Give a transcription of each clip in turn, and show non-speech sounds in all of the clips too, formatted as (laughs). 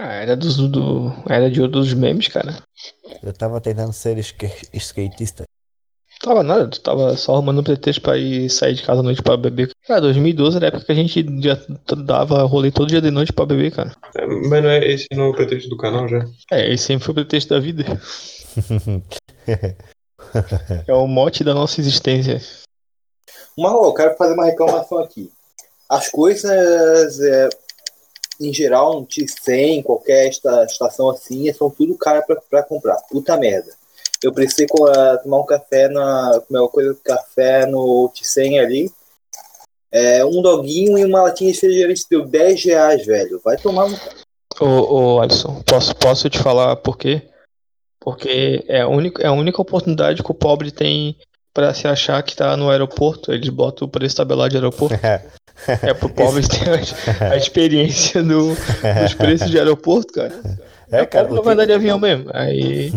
Ah, era dos, do, era de outros memes, cara. Eu tava tentando ser skatista. Tava nada, tu tava só arrumando um pretexto pra ir sair de casa à noite pra beber. Cara, 2012 era a época que a gente já dava rolê todo dia de noite pra beber, cara. É, mas não é esse não é o pretexto do canal já? É, esse sempre foi o pretexto da vida. (laughs) é o mote da nossa existência. Marlon, eu quero fazer uma reclamação aqui. As coisas, é, em geral, no T100, qualquer esta, estação assim, são tudo caro pra, pra comprar. Puta merda. Eu precisei uh, tomar um café na. comer uma coisa de café no T100 ali. É, um doguinho e uma latinha de refrigerante deu 10 reais, velho. Vai tomar no. Ô, ô Alisson, posso, posso te falar por quê? Porque é a, única, é a única oportunidade que o pobre tem para se achar que tá no aeroporto. Eles botam o preço tabelado de aeroporto. é (laughs) pro pobre ter a, a experiência do, dos preços de aeroporto, cara. É, cara. Na verdade, avião mesmo. Aí.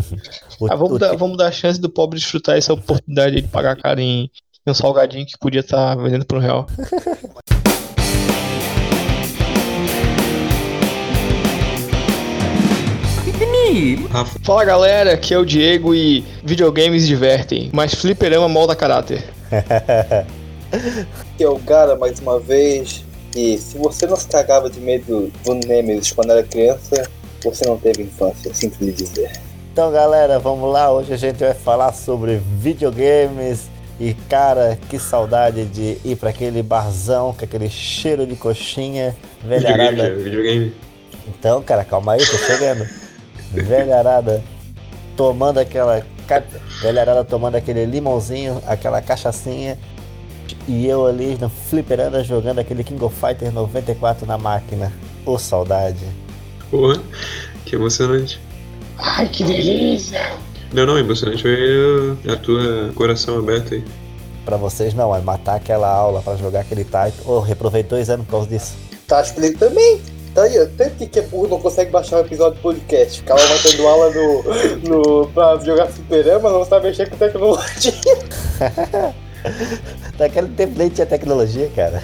ah, vamos, dar, vamos dar a chance do pobre desfrutar essa oportunidade de pagar caro em, em um salgadinho que podia estar tá vendendo por um real. Fala galera, aqui é o Diego e videogames divertem, mas fliperama molda caráter. (laughs) Aqui é o cara mais uma vez. E se você não se cagava de medo do Nemesis quando era criança, você não teve infância, sinto lhe dizer. Então galera, vamos lá, hoje a gente vai falar sobre videogames e cara, que saudade de ir para aquele barzão com aquele cheiro de coxinha, velharada. Videogame, videogame. Então, cara, calma aí, tô chegando. velharada tomando aquela velharada tomando aquele limãozinho, aquela cachaçinha e eu ali no fliperanda jogando aquele King of Fighters 94 na máquina. Ô, oh, saudade. Porra, que emocionante. Ai, que delícia! Não, não, emocionante foi a tua coração aberto aí. Pra vocês não, é matar aquela aula pra jogar aquele type. Ô, oh, reprovei dois anos por causa disso. Tá, acho que ele também. Tá aí, tanto que é burro não consegue baixar um episódio do podcast. Ficava matando aula no, no, pra jogar fliperama, não sabe mexer com tecnologia. (laughs) Naquele tempo nem tinha tecnologia, cara.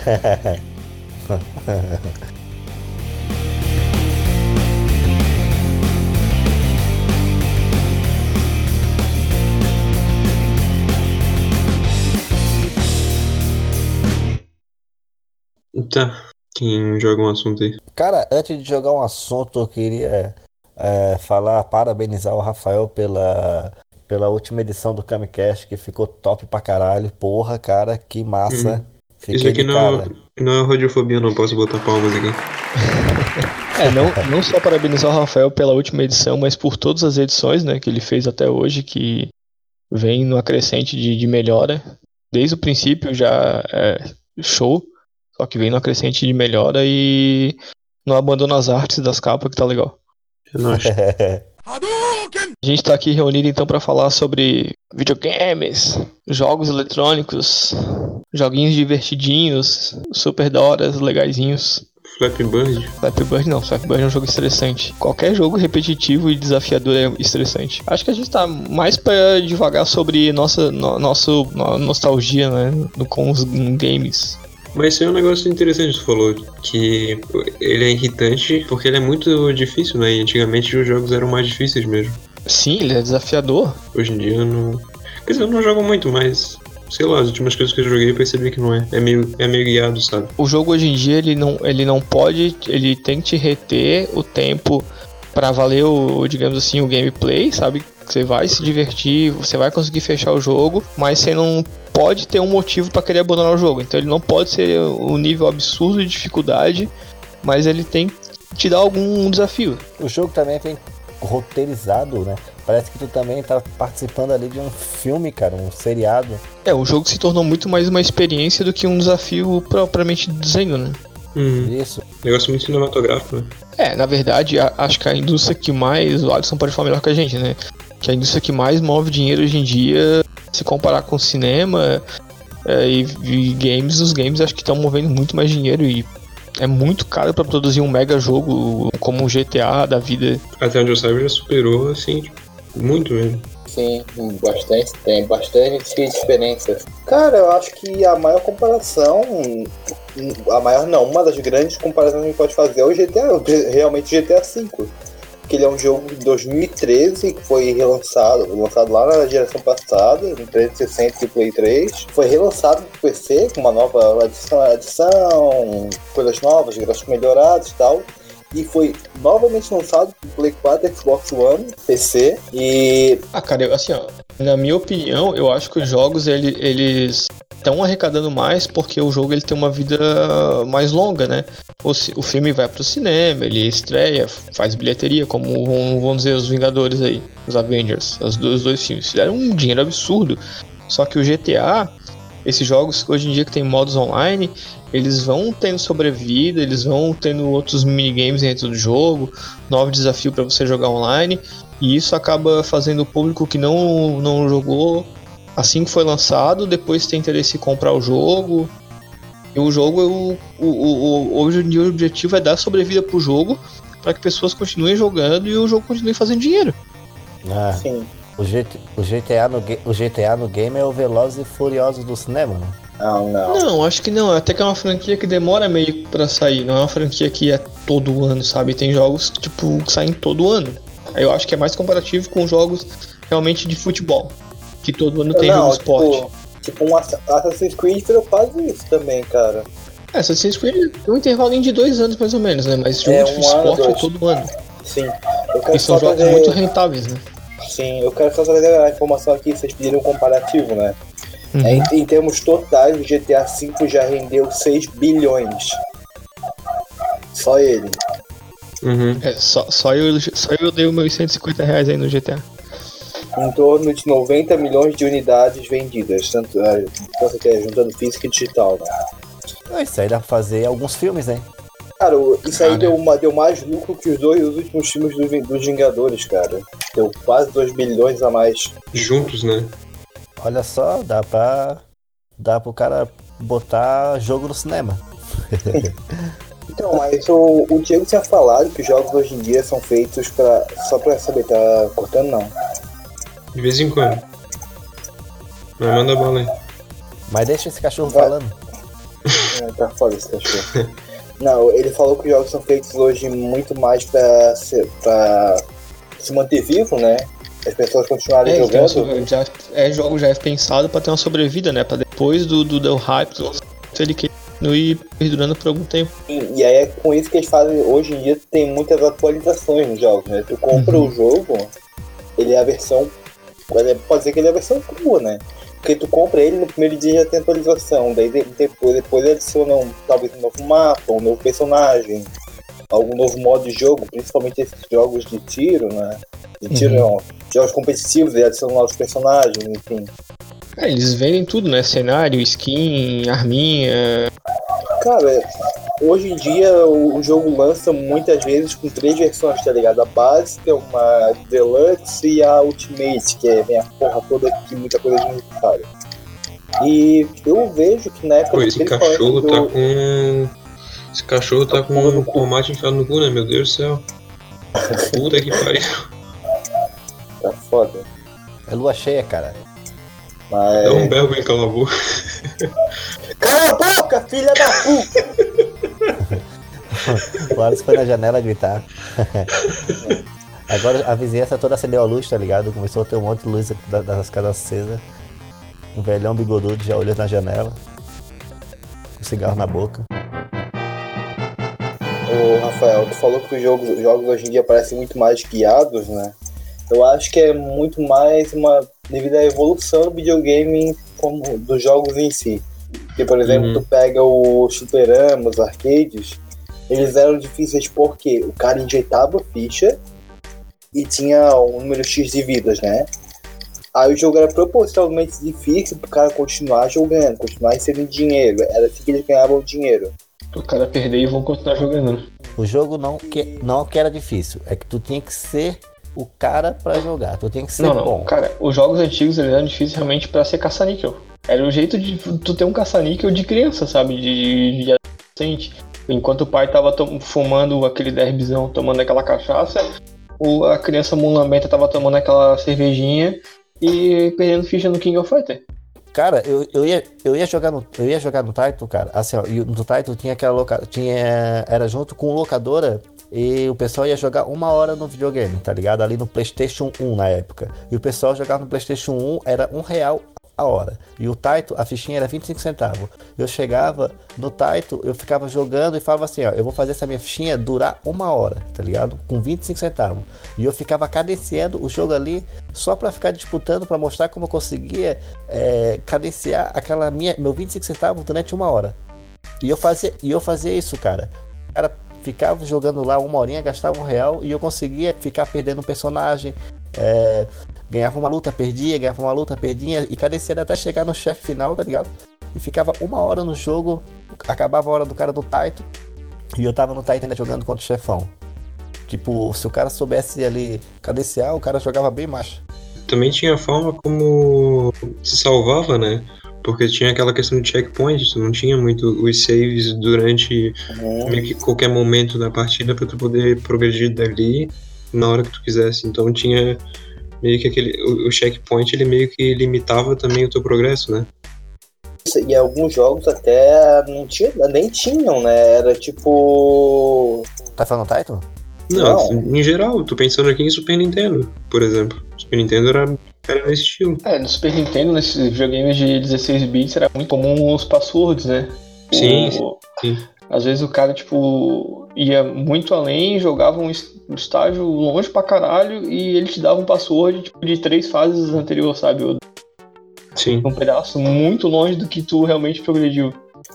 Tá. Quem joga um assunto aí? Cara, antes de jogar um assunto, eu queria é, falar, parabenizar o Rafael pela, pela última edição do Camicast, que ficou top pra caralho. Porra, cara, que massa. Uhum. Isso aqui não, não é radiofobia, não posso botar palmas aqui. (laughs) é, não, não só parabenizar o Rafael pela última edição, mas por todas as edições né, que ele fez até hoje, que vem no crescente de, de melhora. Desde o princípio já é show. Só que vem no crescente de melhora e não abandona as artes das capas que tá legal. (laughs) A gente tá aqui reunido então para falar sobre videogames, jogos eletrônicos, joguinhos divertidinhos, super da horas, legaisinhos. Flappy Bird? Flappy Bird não, Flappy Bird é um jogo estressante. Qualquer jogo repetitivo e desafiador é estressante. Acho que a gente tá mais para devagar sobre nossa no, nosso, no, nostalgia, né, com os games. Mas isso é um negócio interessante que tu falou, que ele é irritante porque ele é muito difícil, né? E antigamente os jogos eram mais difíceis mesmo. Sim, ele é desafiador. Hoje em dia eu não. Quer dizer, eu não jogo muito, mas. Sei lá, as últimas coisas que eu joguei eu percebi que não é. É meio, é meio guiado, sabe? O jogo hoje em dia ele não, ele não pode. Ele tem que te reter o tempo para valer o, digamos assim, o gameplay, sabe? Você vai se divertir, você vai conseguir fechar o jogo, mas você não pode ter um motivo para querer abandonar o jogo. Então ele não pode ser um nível absurdo de dificuldade, mas ele tem que te dar algum desafio. O jogo também vem roteirizado, né? Parece que tu também tá participando ali de um filme, cara, um seriado. É, o jogo se tornou muito mais uma experiência do que um desafio propriamente de desenho, né? Uhum. Isso. Negócio muito cinematográfico, né? É, na verdade, a, acho que a indústria que mais. O Alisson pode falar melhor que a gente, né? Que a indústria que mais move dinheiro hoje em dia se comparar com cinema é, e, e, games, os games acho que estão movendo muito mais dinheiro e é muito caro para produzir um mega jogo como um GTA da vida. Até onde eu saiba já superou, assim, muito mesmo. Sim, bastante, tem bastante diferenças. Cara, eu acho que a maior comparação A maior não, uma das grandes comparações que a gente pode fazer é o GTA, realmente GTA V. Que ele é um jogo de 2013 que foi relançado, lançado lá na geração passada, no 360 e Play 3. Foi relançado pro PC com uma nova adição, adição coisas novas, gráficos melhorados e tal e foi novamente lançado pro Play 4, Xbox One, PC e. Ah, cara, eu, assim, ó, na minha opinião, eu acho que os jogos ele, eles estão arrecadando mais porque o jogo ele tem uma vida mais longa, né? O, o filme vai pro cinema, ele estreia, faz bilheteria, como vamos dizer os Vingadores aí, os Avengers, os dois, os dois filmes. Fizeram um dinheiro absurdo. Só que o GTA, esses jogos hoje em dia que tem modos online, eles vão tendo sobrevida, eles vão tendo outros minigames dentro do jogo, novo desafio para você jogar online, e isso acaba fazendo o público que não, não jogou assim que foi lançado, depois tem interesse em comprar o jogo. E o jogo, o, o, o, hoje em dia o objetivo é dar sobrevida pro jogo para que pessoas continuem jogando e o jogo continue fazendo dinheiro. Ah. Sim. O, o, GTA no, o GTA no game é o Velozes e Furiosos do cinema, né? Não, não. Não, acho que não. Até que é uma franquia que demora meio pra sair. Não é uma franquia que é todo ano, sabe? Tem jogos que, tipo, que saem todo ano. Eu acho que é mais comparativo com jogos realmente de futebol. Que todo ano tem não, jogo tipo, esporte. Tipo, um Assassin's Creed virou quase isso também, cara. É, Assassin's Creed tem um intervalo de dois anos mais ou menos, né? Mas jogo é, de um esporte ano, é todo ano. Sim. e são jogos muito rentáveis, né? Sim, eu quero só trazer a informação aqui, vocês pediram um comparativo, né? Uhum. É, em, em, termos totais, o GTA V já rendeu 6 bilhões. Só ele. Uhum. É, só, só, eu, só eu dei os meus 150 reais aí no GTA. Em torno de 90 milhões de unidades vendidas, tanto, é, tanto que é juntando física e digital, né? Isso aí dá pra fazer alguns filmes, né? Cara, isso aí ah, deu, uma, deu mais lucro que os dois os últimos filmes dos, dos Vingadores, cara. Deu quase 2 bilhões a mais. Juntos, né? Olha só, dá pra. dá pro cara botar jogo no cinema. (laughs) então, mas o, o Diego tinha falado que os jogos hoje em dia são feitos pra. Só pra saber, tá cortando não. De vez em quando. Mas manda bola aí. Mas deixa esse cachorro Vai. falando. (laughs) É, tá foda esse cachorro. Não, ele falou que os jogos são feitos hoje muito mais pra, ser, pra se manter vivo, né? As pessoas continuarem é, jogando. Então, já, é jogo já é pensado pra ter uma sobrevida, né? Pra depois do, do, do hype, do, ele ir perdurando por algum tempo. E, e, aí é com isso que eles fazem. Hoje em dia tem muitas atualizações nos jogos, né? Tu compra uhum. o jogo, ele é a versão. Pode dizer que ele é a versão crua, né? Porque tu compra ele no primeiro dia já tem atualização, daí depois, depois adiciona um, talvez um novo mapa, um novo personagem, algum novo modo de jogo, principalmente esses jogos de tiro, né? De tiro uhum. não, jogos competitivos, e adicionam novos personagens, enfim. É, eles vendem tudo, né? Cenário, skin, arminha. Cara, hoje em dia o jogo lança muitas vezes com três versões, tá ligado? A básica, uma Deluxe e a Ultimate, que é a porra toda que muita coisa desnecessária. E eu vejo que na época. Pô, esse cachorro tá do... com. Esse cachorro tá, tá com um tomate enfiado no cu, né? Meu Deus do céu. Puta que pariu. Tá foda. É lua cheia, cara. Mas... Dá um berro em cala a boca. Cala a boca, filha da puta! (laughs) o Alex foi na janela gritar. (laughs) Agora a vizinhança toda acendeu a luz, tá ligado? Começou a ter um monte de luz das casas acesas. Um velhão bigodudo já olhou na janela. Com cigarro na boca. Ô Rafael, tu falou que os jogos, os jogos hoje em dia parecem muito mais guiados, né? Eu acho que é muito mais uma devido à evolução do videogame como dos jogos em si. Porque, por exemplo, uhum. tu pega o Superama, os arcades, eles eram difíceis porque o cara injetava ficha e tinha um número X de vidas, né? Aí o jogo era proporcionalmente difícil pro cara continuar jogando, continuar recebendo dinheiro. Era assim que eles ganhavam dinheiro. O cara perder e vão continuar jogando. O jogo não que, não que era difícil, é que tu tinha que ser o cara para jogar, tu tinha que ser não, não. bom. Cara, os jogos antigos eles eram difíceis realmente para ser caça-níquel. Era o jeito de tu ter um caça-níquel de criança, sabe? De, de adolescente. Enquanto o pai tava fumando aquele derbizão, tomando aquela cachaça, o, a criança mulambenta tava tomando aquela cervejinha e perdendo ficha no King of Fighter. Cara, eu, eu, ia, eu, ia jogar no, eu ia jogar no Taito, cara. Assim, ó, e no Taito tinha aquela loca, tinha Era junto com locadora e o pessoal ia jogar uma hora no videogame, tá ligado? Ali no PlayStation 1 na época. E o pessoal jogava no PlayStation 1, era um real a hora. E o Taito, a fichinha era 25 centavos. Eu chegava no Taito, eu ficava jogando e falava assim, ó, eu vou fazer essa minha fichinha durar uma hora, tá ligado? Com 25 centavos. E eu ficava cadenciando o jogo ali só para ficar disputando, para mostrar como eu conseguia é, cadenciar aquela minha, meu 25 centavos durante uma hora. E eu fazia, e eu fazia isso, cara. Cara, ficava jogando lá uma horinha, gastava um real e eu conseguia ficar perdendo um personagem. É, ganhava uma luta, perdia, ganhava uma luta, perdia, e cadecia até chegar no chefe final, tá ligado? E ficava uma hora no jogo, acabava a hora do cara do Taito, e eu tava no Taito ainda jogando contra o chefão. Tipo, se o cara soubesse ali cadenciar, o cara jogava bem mais. Também tinha a forma como se salvava, né? Porque tinha aquela questão de checkpoint, tu não tinha muito os saves durante uhum. meio que qualquer momento da partida para tu poder progredir dali na hora que tu quisesse. Então tinha meio que aquele o, o checkpoint ele meio que limitava também o teu progresso, né? E alguns jogos até não tinha, nem tinham, né? Era tipo. Tá falando Titan? Não, não, em geral, tô pensando aqui em Super Nintendo, por exemplo. Super Nintendo era, era nesse estilo. É, no Super Nintendo, nesses videogames de 16 bits, era muito comum os passwords, né? Sim, o, sim. Às vezes o cara, tipo, ia muito além, jogava um estágio longe pra caralho e ele te dava um password tipo, de três fases anteriores, sabe? Sim. Um pedaço muito longe do que tu realmente progrediu.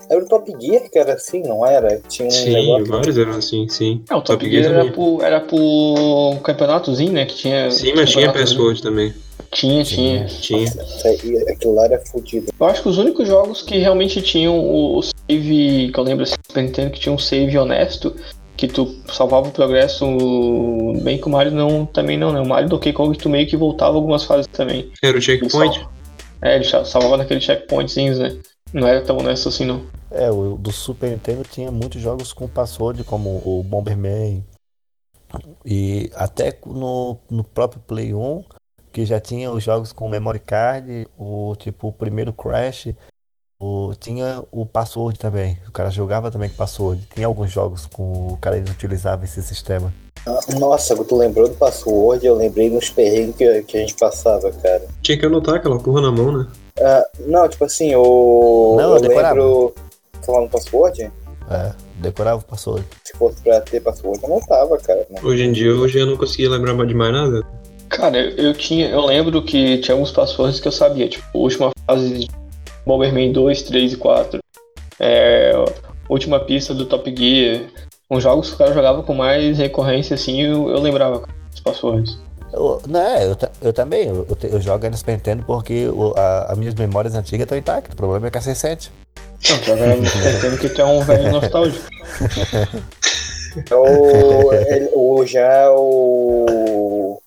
Era o Top Gear que era assim, não era? Tinha um sim, negócio... vários eram assim, sim. É, o Top, Top Gear, Gear era, por, era por campeonatozinho, né? Que tinha. Sim, mas tinha password também. Tinha, tinha. Tinha. aquilo lá era fodido. Eu acho que os únicos jogos que realmente tinham o save, que eu lembro assim, Super Nintendo, que tinha um save honesto, que tu salvava o progresso bem que o Mario não, também não, né? O Mario do Donkey Kong tu meio que voltava algumas fases também. Era o checkpoint? Ele é, ele salvava naqueles checkpointzinhos, né? Não era tão honesto assim, não. É, o do Super Nintendo tinha muitos jogos com password, como o Bomberman. E até no, no próprio Play 1 que já tinha os jogos com memory card, o tipo o primeiro Crash, o, tinha o password também. O cara jogava também com password. Tinha alguns jogos com o cara utilizava esse sistema. Nossa, tu lembrou do password, eu lembrei nos perrengues que, que a gente passava, cara. Tinha que anotar aquela porra na mão, né? Uh, não, tipo assim, o. Não, eu, eu decorava. lembro. Falando password? É, decorava o password. Se fosse pra ter password, eu anotava, cara. Né? Hoje em dia, hoje eu não conseguia lembrar de mais nada. Cara, eu tinha. Eu lembro que tinha alguns passwords que eu sabia, tipo, última fase de Bomberman 2, 3 e 4. É, última pista do Top Gear. Uns jogos que o cara jogava com mais recorrência, assim, eu, eu lembrava os passwords. Eu, não, é, eu, eu também. Eu, eu, jogo no Super Nintendo porque as minhas memórias antigas estão intactas. O problema é que é 600. Não, tu joga no Super Nintendo que tu é um velho nostálgico. o, o, já o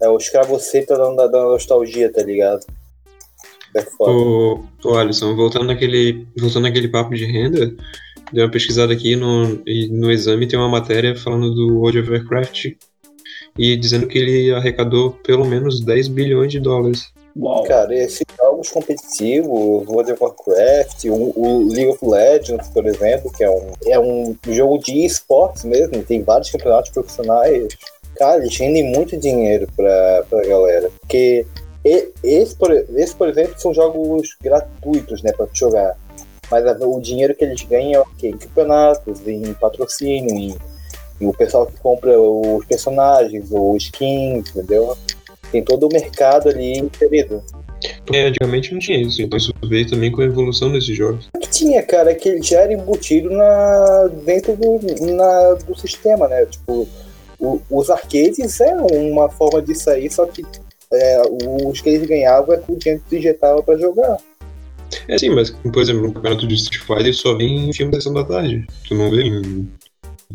é o escravoceta da, da, da nostalgia, tá ligado? É foda. O, o Alisson, voltando naquele, voltando naquele papo de renda, dei uma pesquisada aqui no, e no exame tem uma matéria falando do World of Warcraft e dizendo que ele arrecadou pelo menos 10 bilhões de dólares. Uau. Cara, esses jogos competitivos, World of Warcraft, o, o, League of Legends, por exemplo, que é um, é um jogo de esportes mesmo, tem vários campeonatos profissionais cara, eles rendem muito dinheiro pra, pra galera. Porque esse por, esse, por exemplo, são jogos gratuitos, né, pra jogar. Mas o dinheiro que eles ganham é o quê? Em campeonatos, em patrocínio, em, em o pessoal que compra os personagens, ou skins, entendeu? Tem todo o mercado ali inserido. É, antigamente não tinha isso, então isso veio também com a evolução desses jogos. O que tinha, cara, é que ele já era embutido na, dentro do, na, do sistema, né? Tipo, o, os arcades é uma forma de sair, só que é, os que eles ganhavam é com o dinheiro que injetava pra jogar. É sim, mas, por exemplo, no campeonato de Street Fighter só vem em filme da sessão da tarde. Tu não vê em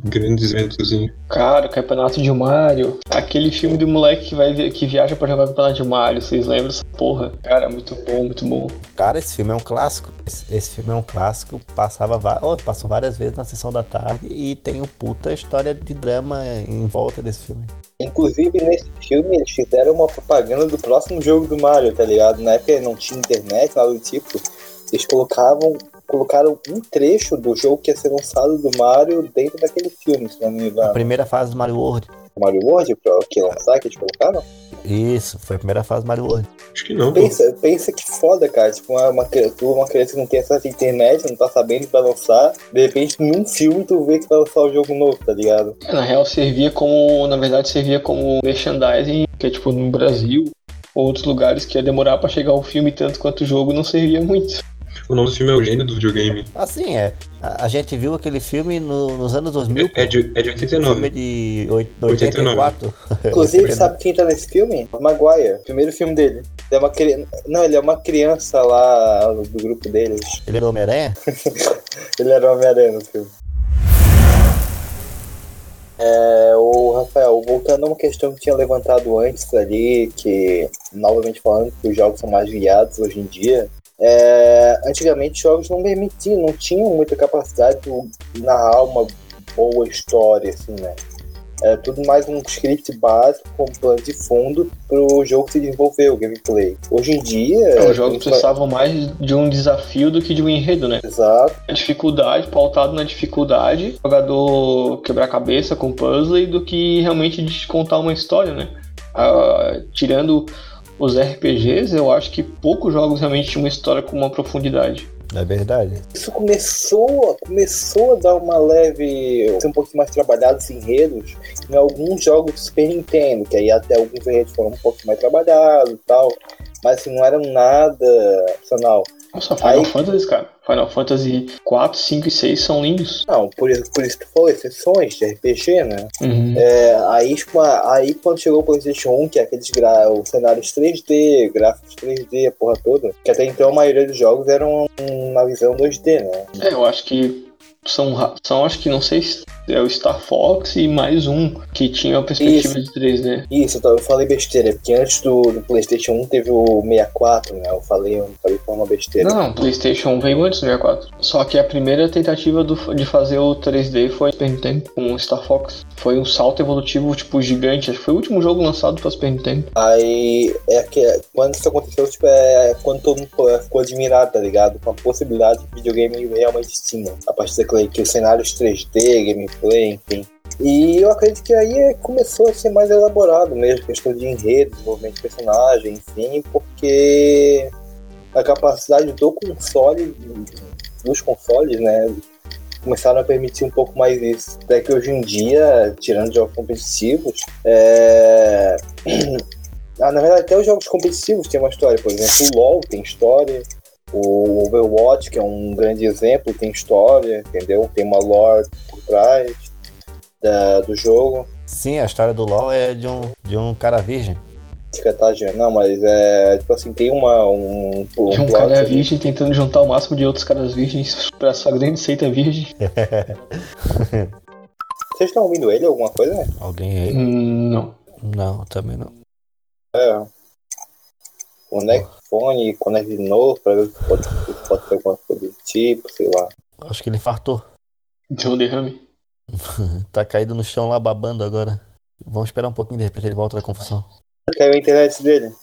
grandes eventos assim. Cara, Campeonato de Mario. Aquele filme do moleque que, vai, que viaja pra jogar Campeonato de Mario. Vocês lembram dessa porra? Cara, muito bom, muito bom. Cara, esse filme é um clássico. Esse, esse filme é um clássico. Passava va- oh, passou várias vezes na sessão da tarde e tem um puta história de drama em volta desse filme. Inclusive, nesse filme, eles fizeram uma propaganda do próximo jogo do Mario, tá ligado? Na época não tinha internet, nada do tipo. Eles colocavam, colocaram um trecho do jogo que ia ser lançado do Mario dentro daquele filme, se não me A engano. primeira fase do Mario World. Mario World, pra que lançar, que eles colocaram? Isso, foi a primeira fase do Mario World. Acho que não. Pensa, pensa que foda, cara. Tipo, uma, uma, uma criança que não tem acesso à internet, não tá sabendo que vai lançar. De repente, num filme, tu vê que vai lançar o jogo novo, tá ligado? É, Na real, servia como. Na verdade, servia como merchandising, que é tipo no Brasil ou outros lugares que ia demorar pra chegar o filme tanto quanto o jogo não servia muito. O nome do filme é o gênio do videogame. Assim, é. A, a gente viu aquele filme no- nos anos 2000. É, é de, é de filme 89. de oit- 89. 84. (laughs) Inclusive, sabe quem tá nesse filme? O Maguire, primeiro filme dele. Ele é uma cri... Não, ele é uma criança lá do grupo deles. Ele era Homem-Aranha? (laughs) Ele era o Homem-Aranha no filme. É, o Rafael, voltando a uma questão que tinha levantado antes ali, que, novamente falando, que os jogos são mais guiados hoje em dia. É, antigamente os jogos não permitiam, não tinham muita capacidade de narrar uma boa história, assim, né? Era tudo mais um script básico com plano de fundo pro jogo se desenvolver, o gameplay. Hoje em dia. Os jogos precisavam mais de um desafio do que de um enredo, né? Exato. A dificuldade, pautado na dificuldade, o jogador quebrar a cabeça com puzzle do que realmente de contar uma história, né? Ah, tirando os RPGs, eu acho que poucos jogos realmente tinham uma história com uma profundidade. É verdade. Isso começou, começou a dar uma leve. ser um pouquinho mais trabalhado os enredos em alguns jogos do Super Nintendo, que aí até alguns enredos foram um pouco mais trabalhados e tal. Mas assim, não eram nada opcional. Nossa, Final Aí- Fantasy, cara. Final Fantasy 4, 5 e 6 são lindos. Não, por isso, por isso que falou, exceções de RPG, né? Uhum. É, aí, tipo, aí quando chegou o PlayStation 1, que é aqueles gra os cenários 3D, gráficos 3D, a porra toda, que até então a maioria dos jogos eram na visão 2D, né? É, eu acho que são, são, acho que não sei se é o Star Fox e mais um que tinha a perspectiva de 3D. Isso, então, eu falei besteira, porque antes do, do PlayStation 1 teve o 64, né? Eu falei, eu falei com uma besteira. Não, o PlayStation veio antes do 64. Só que a primeira tentativa do- de fazer o 3D foi Super Nintendo com o Star Fox. Foi um salto evolutivo, tipo, gigante. Acho que foi o último jogo lançado para Super Nintendo. Aí, é que quando isso aconteceu, tipo, é quando todo mundo ficou- ficou admirado, tá ligado? Com a possibilidade que videogame realmente tinha. A partir daquele que os cenários 3D, gameplay, enfim. E eu acredito que aí começou a ser mais elaborado mesmo, questão de enredo, desenvolvimento de personagem, enfim, porque a capacidade do console, dos consoles, né, começaram a permitir um pouco mais isso. Até que hoje em dia, tirando jogos competitivos, é... (clears throat) ah, na verdade até os jogos competitivos têm uma história, por exemplo, o LoL tem história, o Overwatch, que é um grande exemplo, tem história, entendeu? Tem uma lore por trás da- do jogo. Sim, a história do LoL é de um, de um cara virgem. Secretagem, não, mas é tipo assim, tem uma um, um, De um cara ali. virgem tentando juntar o máximo de outros caras virgens pra sua grande seita virgem. (laughs) Vocês estão ouvindo ele alguma coisa? Alguém aí? Hum, não. Não, também não. É. Conecta o fone, conecta de novo pra ver se pode, se pode ter alguma coisa do tipo, sei lá. Acho que ele infartou. Deu um derrame. (laughs) Tá caído no chão lá babando agora. Vamos esperar um pouquinho, de repente ele volta da confusão. Caiu a internet dele.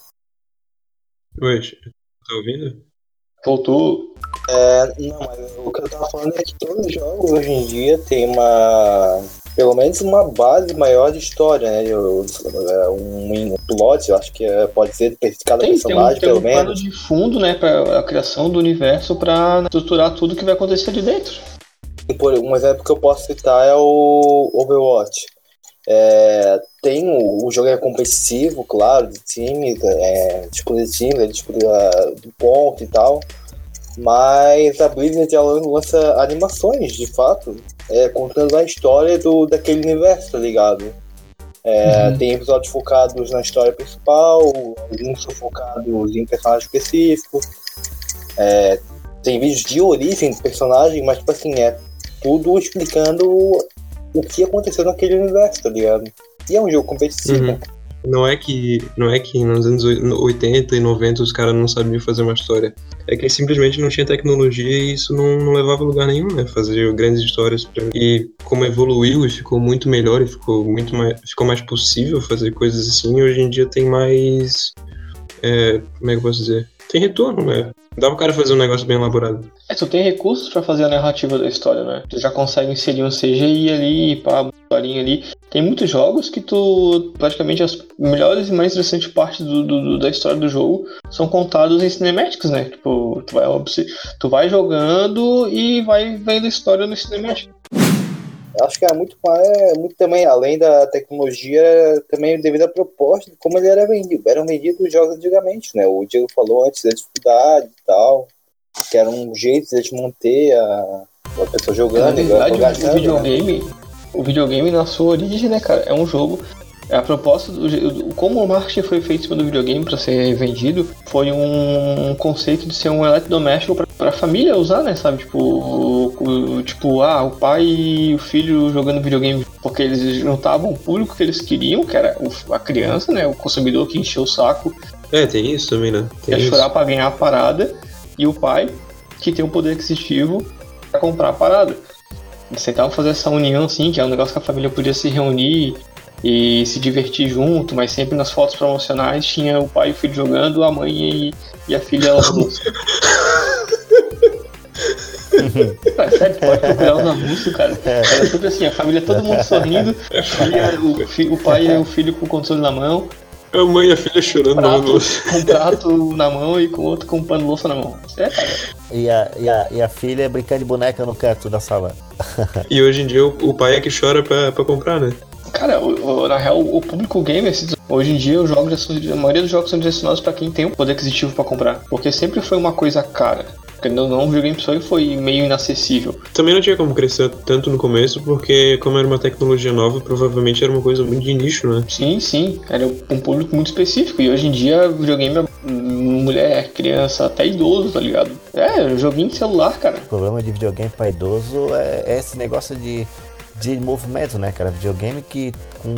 Oi, tá ouvindo? Voltou. É, não, mas o que eu tava falando é que todos os jogos hoje em dia tem uma. Pelo menos uma base maior de história, né? Eu- é, Um, um plot, eu acho que é- pode ser de cada Tem, tem um, personagem, tem pelo um plano menos. de fundo, né, pra a criação do universo pra estruturar tudo que vai acontecer ali dentro. Por um exemplo que eu posso citar é o Overwatch. É, tem o, o jogo é competitivo, claro, de times, é, disputa de time, é disputa de ponto e tal. Mas a Blizzard ela lança animações, de fato, é, contando a história do, daquele universo, tá ligado? É, Uhum. Tem episódios focados na história principal, alguns focados em personagem específico. É, tem vídeos de origem do personagem, mas tipo assim, é tudo explicando o que aconteceu naquele universo, tá ligado? E é um jogo competitivo. Uhum. Não é que não é que nos anos 80 e 90 os caras não sabiam fazer uma história. É que simplesmente não tinha tecnologia e isso não, não levava a lugar nenhum, né? Fazer grandes histórias. Pra... E como evoluiu e ficou muito melhor e ficou muito mais, ficou mais possível fazer coisas assim, hoje em dia tem mais. É, como é que eu posso dizer? Tem retorno, né? Dá pro cara fazer um negócio bem elaborado. É, tu tem recursos pra fazer a narrativa da história, né? Tu já consegue inserir um CGI ali, pá, historinha ali. Tem muitos jogos que tu, praticamente as melhores e mais interessantes partes do, do, da história do jogo são contadas em cinemáticos, né? Tipo, tu vai, tu vai jogando e vai vendo a história no cinemático. Acho que é muito, é muito também, além da tecnologia, também devido à proposta, como ele era vendido. Eram vendidos os jogos antigamente, né? O Diego falou antes da dificuldade e tal, que era um jeito de te manter a, a pessoa jogando. Na verdade, o videogame, né? O videogame na sua origem, né, cara, é um jogo a proposta do como o marketing foi feito em cima do videogame para ser vendido foi um conceito de ser um eletrodoméstico para a família usar, né? Sabe, tipo, o, o, tipo, ah, o pai e o filho jogando videogame porque eles juntavam o público que eles queriam, que era a criança, né? O consumidor que encheu o saco. É, tem isso também, né? Tem ia chorar para ganhar a parada e o pai que tem um poder aquisitivo para comprar a parada. Eles tentavam fazer essa união, assim, que é um negócio que a família podia se reunir e se divertir junto, mas sempre nas fotos promocionais tinha o pai e o filho jogando, a mãe e, e a filha lavando (laughs) é sério, pode procurar os anúncios, cara. Era sempre assim, a família, todo mundo sorrindo, (laughs) o, o pai e o filho com o controle na mão. A mãe e a filha chorando prato, Com um prato na mão e com outro com um pano louça na mão. É, cara. E a, e, a, e a filha brincando de boneca no canto da sala. (laughs) e hoje em dia o, o pai é que chora pra, pra comprar, né? Cara, o, o, na real, o público gamer, hoje em dia, os jogos a maioria dos jogos são direcionados para quem tem o poder aquisitivo para comprar. Porque sempre foi uma coisa cara. Porque não, não o videogame só foi meio inacessível. Também não tinha como crescer tanto no começo, porque como era uma tecnologia nova, provavelmente era uma coisa muito de nicho, né? Sim, sim. Era um público muito específico. E hoje em dia, o videogame é mulher, criança, até idoso, tá ligado? É, joguinho de celular, cara. O problema de videogame pra idoso é esse negócio de de movimento, né, cara? Videogame que com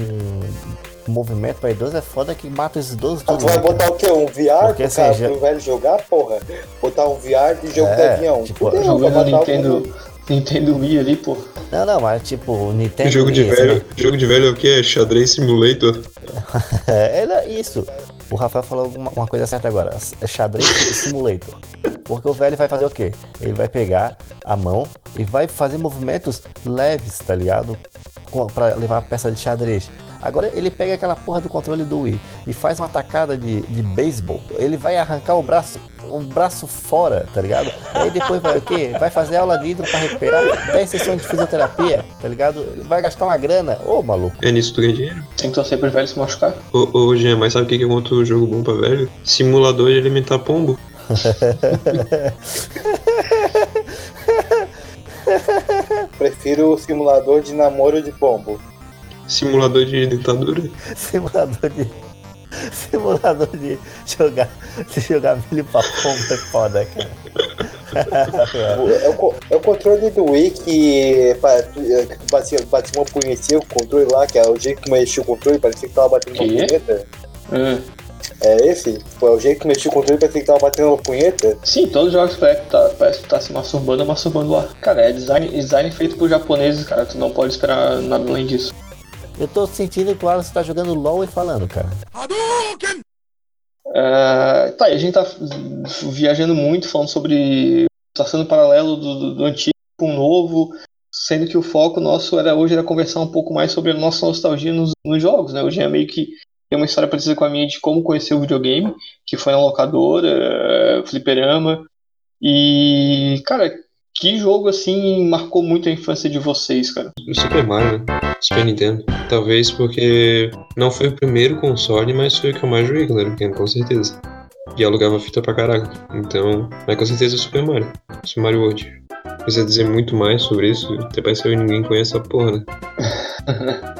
movimento pra idoso é foda que mata os idosos ah, Tu vai botar o quê? Um VR Porque, pro assim, cara já... pro velho jogar, porra? Botar um VR de jogo é, de avião. Tipo, jogando Nintendo, Nintendo Wii ali, pô. Não, não, mas tipo, o Nintendo jogo de Wii, velho, Jogo de velho é o que? Xadrez Simulator? (laughs) é, é isso. O Rafael falou uma, uma coisa certa agora. É xadrez simulator. Porque o velho vai fazer o quê? Ele vai pegar a mão e vai fazer movimentos leves, tá ligado? para levar a peça de xadrez. Agora ele pega aquela porra do controle do Wii e faz uma tacada de, de beisebol. Ele vai arrancar o braço, o braço fora, tá ligado? Aí depois vai o quê? Vai fazer aula de hidro pra recuperar 10 sessões de fisioterapia, tá ligado? Vai gastar uma grana. Ô, maluco. É nisso que tu ganha dinheiro. Tem que torcer pro velho se machucar. Ô, ô Jean, mas sabe o que é outro jogo bom pra velho? Simulador de alimentar pombo. (laughs) Prefiro o simulador de namoro de pombo. Simulador de ditadura. (laughs) Simulador de. Simulador de jogar, de jogar milho pra pombo é foda, cara. é, o, é o controle do Wii que, que tu batia, batia uma punhetinha com o controle lá, que é o jeito que mexia o controle, parecia que tava batendo uma punheta. Hum. É esse? Foi o jeito que mexia o controle, parecia que tava batendo uma punheta? Sim, todos os jogos parece que tá, parece que tá se masturbando, masturbando lá. Cara, é design, design feito por japoneses, cara, tu não pode esperar nada além disso. Eu tô sentindo que o Alisson tá jogando LOL e falando, cara. Uh, tá, a gente tá viajando muito, falando sobre. traçando paralelo do, do, do antigo com o novo, sendo que o foco nosso era hoje era conversar um pouco mais sobre a nossa nostalgia nos, nos jogos, né? Hoje é meio que tem uma história parecida com a minha de como conhecer o videogame, que foi na locadora, fliperama. E, cara, que jogo assim marcou muito a infância de vocês, cara? O Super Mario, né? Super Nintendo. Talvez porque não foi o primeiro console, mas foi o que eu mais joguei quando era pequeno, com certeza. E alugava fita pra caraca. Então, mas com certeza é Super Mario. Super Mario World. Precisa dizer muito mais sobre isso, até parece que ninguém conhece a porra, né? (laughs)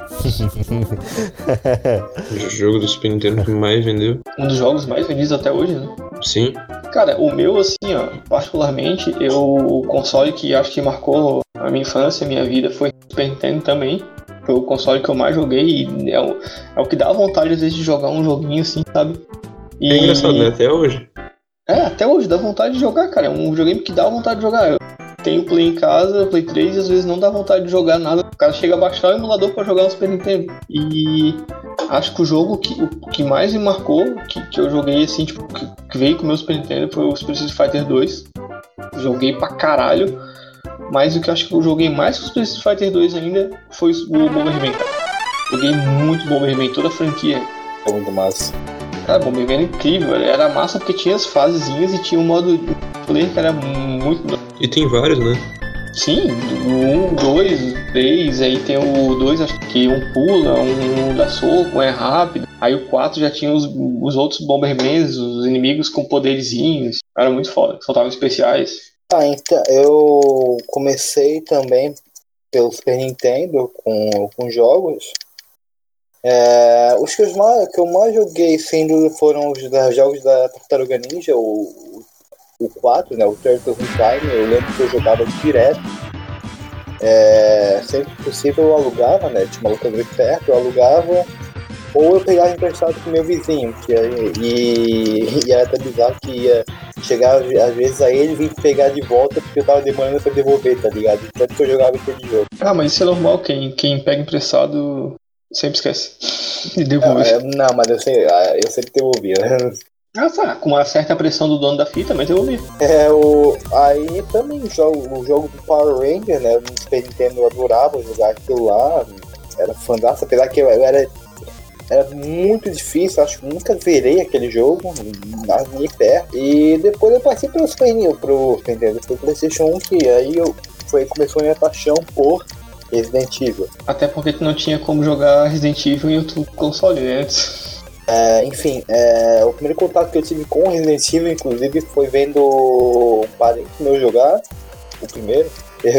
o jogo do Super Nintendo que mais vendeu. Um dos jogos mais vendidos até hoje, né? Sim. Cara, o meu, assim, ó, particularmente, eu, o console que acho que marcou a minha infância, a minha vida foi Super Nintendo também. Foi o console que eu mais joguei e é o, é o que dá vontade às vezes de jogar um joguinho assim, sabe? E... É engraçado, né? Até hoje. É, até hoje dá vontade de jogar, cara. É um videogame que dá vontade de jogar. Eu tenho Play em casa, Play 3, e às vezes não dá vontade de jogar nada. O cara chega a baixar o emulador pra jogar no Super Nintendo. E acho que o jogo que, o que mais me marcou, que, que eu joguei assim, tipo, que, que veio com o meu Super Nintendo foi o Super Street Fighter 2. Joguei pra caralho. Mas o que eu acho que eu joguei mais que o Super Street Fighter 2 ainda foi o Bomberman, cara. Joguei muito Bomberman, toda a franquia. É muito massa. Cara, Bomberman era incrível, era massa porque tinha as fasezinhas e tinha um modo player que era muito. E tem vários, né? Sim, um, dois, três, aí tem o dois, acho que um pula, um dá soco, um é rápido. Aí o 4 já tinha os, os outros Bombermans, os inimigos com poderzinhos. Era muito foda, soltavam especiais. Ah, então, eu comecei também pelo Super Nintendo com, com jogos. É, os que eu, mais, que eu mais joguei, sem dúvida, foram os da, jogos da Tartaruga Ninja, o, o 4, né, o Turtles in Time. Eu lembro que eu jogava direto. É, sempre que possível eu alugava, né? Tinha uma locadora perto, eu alugava. Ou eu pegava emprestado com meu vizinho, que, e, e era até bizarro que ia chegar às vezes a ele vir pegar de volta porque eu tava demorando pra devolver, tá ligado? Tanto que eu jogava aquele jogo. Ah, mas isso é normal, quem, quem pega emprestado sempre esquece (laughs) de devolver. Não, é, não mas eu, sei, ah, eu sempre devolvia. (laughs) Ah, tá, com uma certa pressão do dono da fita, mas eu ouvi. É, o, aí também o jogo, o jogo do Power Ranger, né? No Super Nintendo eu adorava jogar aquilo lá. Era fantástico, apesar que eu, era era muito difícil, acho que nunca verei aquele jogo, nem perto. E depois eu passei pro Super Nintendo, pro, Nintendo, pro PlayStation 1, que aí eu, foi, começou a minha paixão por Resident Evil. Até porque tu não tinha como jogar Resident Evil em outro console né, antes. É, enfim, é, o primeiro contato que eu tive com Resident Evil, inclusive, foi vendo um parente meu jogar, o primeiro. (laughs) Eu,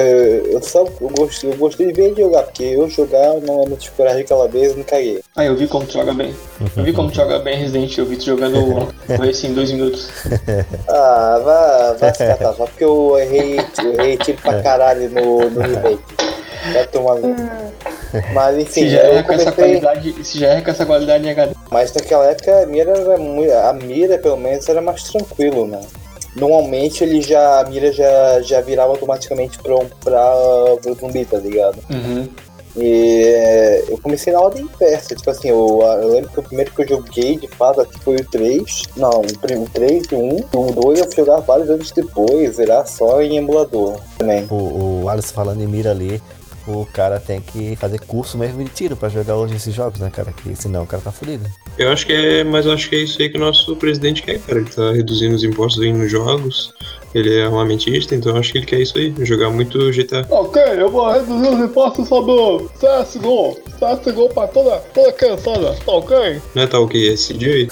eu, só, eu, gostei, eu gostei de ver ele jogar, porque eu jogar não, não tive coragem aquela vez e não caguei. Ah, eu vi como tu joga bem. Eu vi como tu joga bem Resident Evil, eu vi tu jogando (laughs) o Race em dois minutos. (laughs) Ah, vá, vá se catar, só porque eu errei, eu errei tiro pra caralho no, no remake. Vai tomar Mas enfim, se já é com essa qualidade, se já é com essa qualidade em HD. Mas naquela época a mira era muito, a mira pelo menos era mais tranquilo, né? Normalmente ele já a mira já, já virava automaticamente pra, pra, pro zumbi, tá ligado? Uhum. E eu comecei na ordem inversa, tipo assim, eu, eu, lembro que o primeiro que eu joguei de fato aqui foi o 3. Não, o 3 e o 1. O 2 eu fui jogar vários anos depois, era só em emulador também. O, o Alisson falando em mira ali, o cara tem que fazer curso mesmo de tiro pra jogar hoje esses jogos, né, cara? Que senão o cara tá fudido. Eu acho que é, mas eu acho que é isso aí que o nosso presidente quer, cara. Ele tá reduzindo os impostos aí nos jogos. Ele é armamentista, então eu acho que ele quer isso aí, jogar muito GTA. Ok, eu vou reduzir os impostos sobre o CSGO. CSGO pra toda, toda criançada, tá ok? Não é tal tá que? É CJ?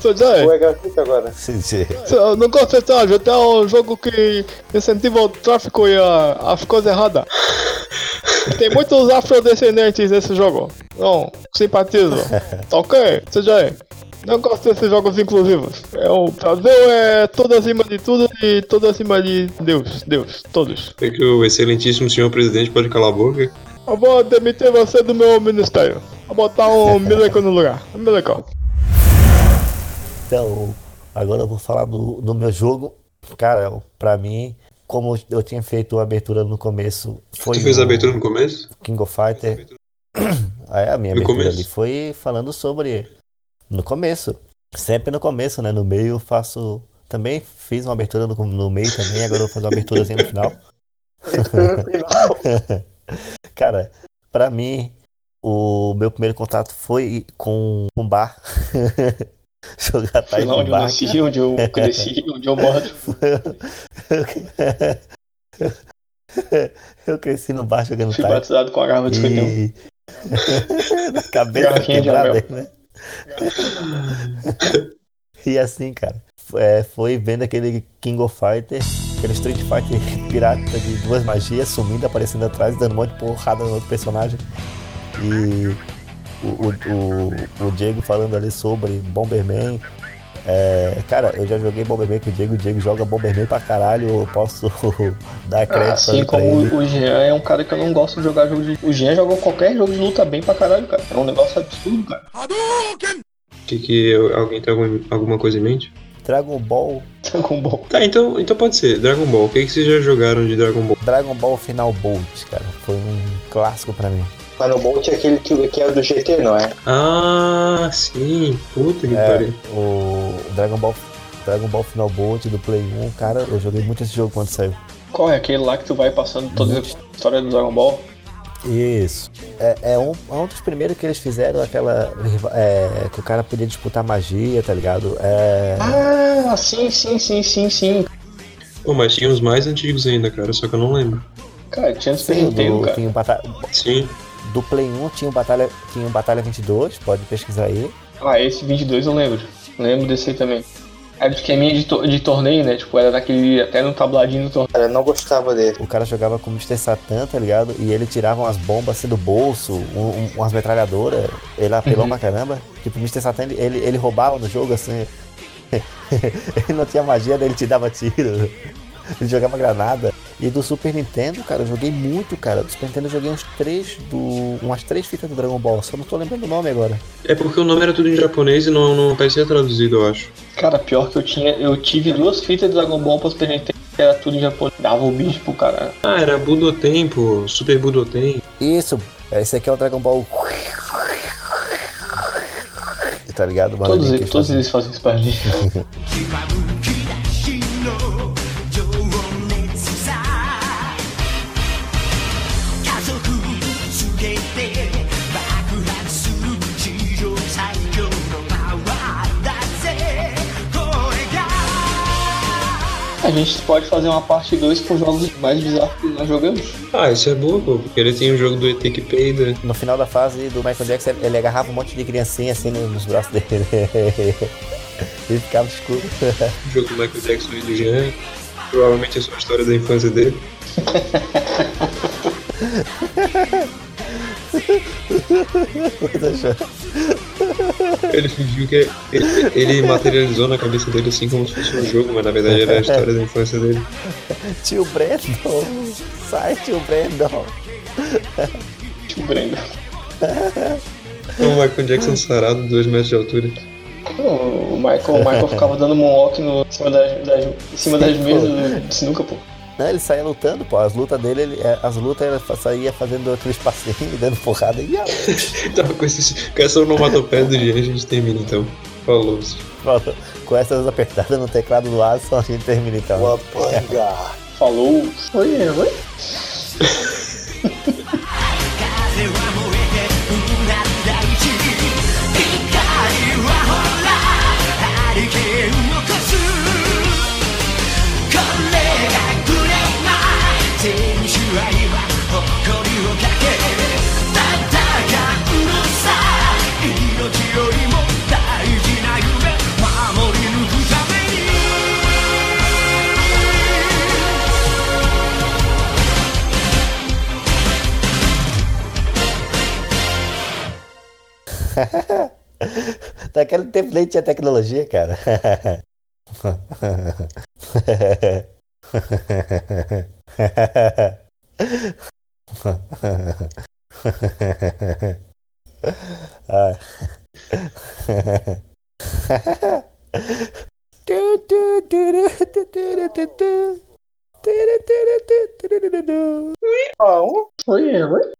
CJ? É gratuito agora? CJ. Eu não gosto de GTA, GTA é um jogo que incentiva o tráfico e a, as coisas erradas. (laughs) Tem muitos afrodescendentes nesse jogo. Não, simpatizo. (laughs) Ok? CJ? Não gosto desses jogos inclusivos. É o Brasil é tudo acima de tudo e tudo acima de Deus. Deus, todos. É que o excelentíssimo senhor presidente pode calar a boca. Eu vou demitir você do meu ministério. Vou botar um (laughs) Milico no lugar. Milico. Então, agora eu vou falar do, do meu jogo. Cara, pra mim, como eu tinha feito a abertura no começo. Foi tu fez a abertura no começo? King of Fighter. Aí (coughs) a minha no abertura começo. ali foi falando sobre no começo. Sempre no começo, né? No meio eu faço. Também fiz uma abertura no, no meio também, agora eu vou fazer uma aberturazinha no final. (laughs) Cara, pra mim, o meu primeiro contato foi com um bar. (laughs) (laughs) Jogar Foi lá onde eu nasci, onde eu cresci, onde eu moro. (laughs) eu cresci no bar jogando Fui batizado com a garrafa de e... (laughs) Na cabeça quebrada, né? e assim, cara, é, foi vendo aquele King of Fighter, aquele Street Fighter pirata de duas magias, sumindo, aparecendo atrás, dando um monte de porrada no outro personagem. E o, o, o, Diego falando ali sobre Bomberman. É, cara, eu já joguei Bomberman com o Diego, o Diego joga Bomberman pra caralho, eu posso (laughs) dar crédito Assim pra como ele. o Jean é um cara que eu não gosto de jogar jogo de. O Jean jogou qualquer jogo de luta bem pra caralho, cara. É um negócio absurdo, cara. Que, que eu- alguém tem algum- alguma coisa em mente? Dragon Ball, Dragon Ball. Tá, então, então pode ser. Dragon Ball. O que, que vocês já jogaram de Dragon Ball? Dragon Ball Final Bolt, cara, foi um clássico pra mim. Mas no Bolt é aquele que, que é o do GT, não é? Ah, sim. Puta que É, pariu. o Dragon Ball, Dragon Ball Final Bolt do Play 1, cara, eu joguei muito esse jogo quando saiu. Qual é aquele lá que tu vai passando toda a história do Dragon Ball? Isso. É, é um, é um dos primeiros que eles fizeram aquela. É, que o cara podia disputar magia, tá ligado? É. Ah, sim, sim, sim, sim, sim. Pô, mas tinha os mais antigos ainda, cara, só que eu não lembro. Cara, tinha Super Sim, do, cara. tinha o Bata- Sim. Do Play 1 tinha o Batalha, tinha o Batalha 22, pode pesquisar aí. Ah, esse 22 eu lembro. Lembro desse aí também. Era de esqueminha de, to- de torneio, né? Tipo, era daquele. Até no tabladinho do torneio. Cara, eu não gostava dele. O cara jogava com o Mr. Satan, tá ligado? E ele tirava umas bombas assim do bolso, um- um- umas metralhadoras. Ele apelou Uhum. pra caramba. Tipo, o Mr. Satan, ele, ele, ele roubava no jogo assim. (laughs) ele não tinha magia, daí ele te dava tiro. Ele jogava granada. E do Super Nintendo, cara, eu joguei muito, cara. Do Super Nintendo eu joguei uns três do. umas três fitas do Dragon Ball. Só não tô lembrando o nome agora. É porque o nome era tudo em japonês e não, não aparecia traduzido, eu acho. Cara, pior que eu tinha. Eu tive duas fitas de Dragon Ball pra Super Nintendo, que era tudo em japonês. Dava o bicho pro cara. Ah, era Budoten, pô. Super Budoten. Isso, esse aqui é o Dragon Ball. Tá ligado? Todos, eles, todos fazem. eles fazem isso pra gente. (laughs) A gente pode fazer uma parte 2 com jogos mais bizarros que nós jogamos. Ah, isso é boa, pô. Porque ele tem o jogo do ET que peida. No final da fase do Michael Jackson, ele agarrava um monte de criancinha assim nos braços dele. (laughs) e ficava escuro. (laughs) O jogo do Michael Jackson e do Jean. Provavelmente é só a história da infância dele. Ele fingiu que. Ele, ele materializou na cabeça dele assim como se fosse um jogo, mas na verdade era a história da infância dele. tio Brandon! Sai, tio Brandon! Tipo, Brenda. O Michael Jackson sarado, 2 metros de altura. O Michael, o Michael ficava dando moonwalk no, em cima das, das, em cima das mesas de sinuca, pô. Não, ele saía lutando, pô. As lutas dele, ele- é, as lutas ele saía fazendo aqueles passinhos, (laughs) dando porrada e Então, (laughs) com, esse, com essa onomatopeia do Jean, a gente termina então. Falou. Falou. Com essas apertadas no teclado do Alisson, a gente termina então. Uma panga. Falou. Oi, oi. Tempo nem tinha tecnologia, cara. Ai. Tu, tu, tu, tu, tu, tu, tu, tu. Tu, tu, tu, tu, tu, tu, tu. Não. Oi, oi.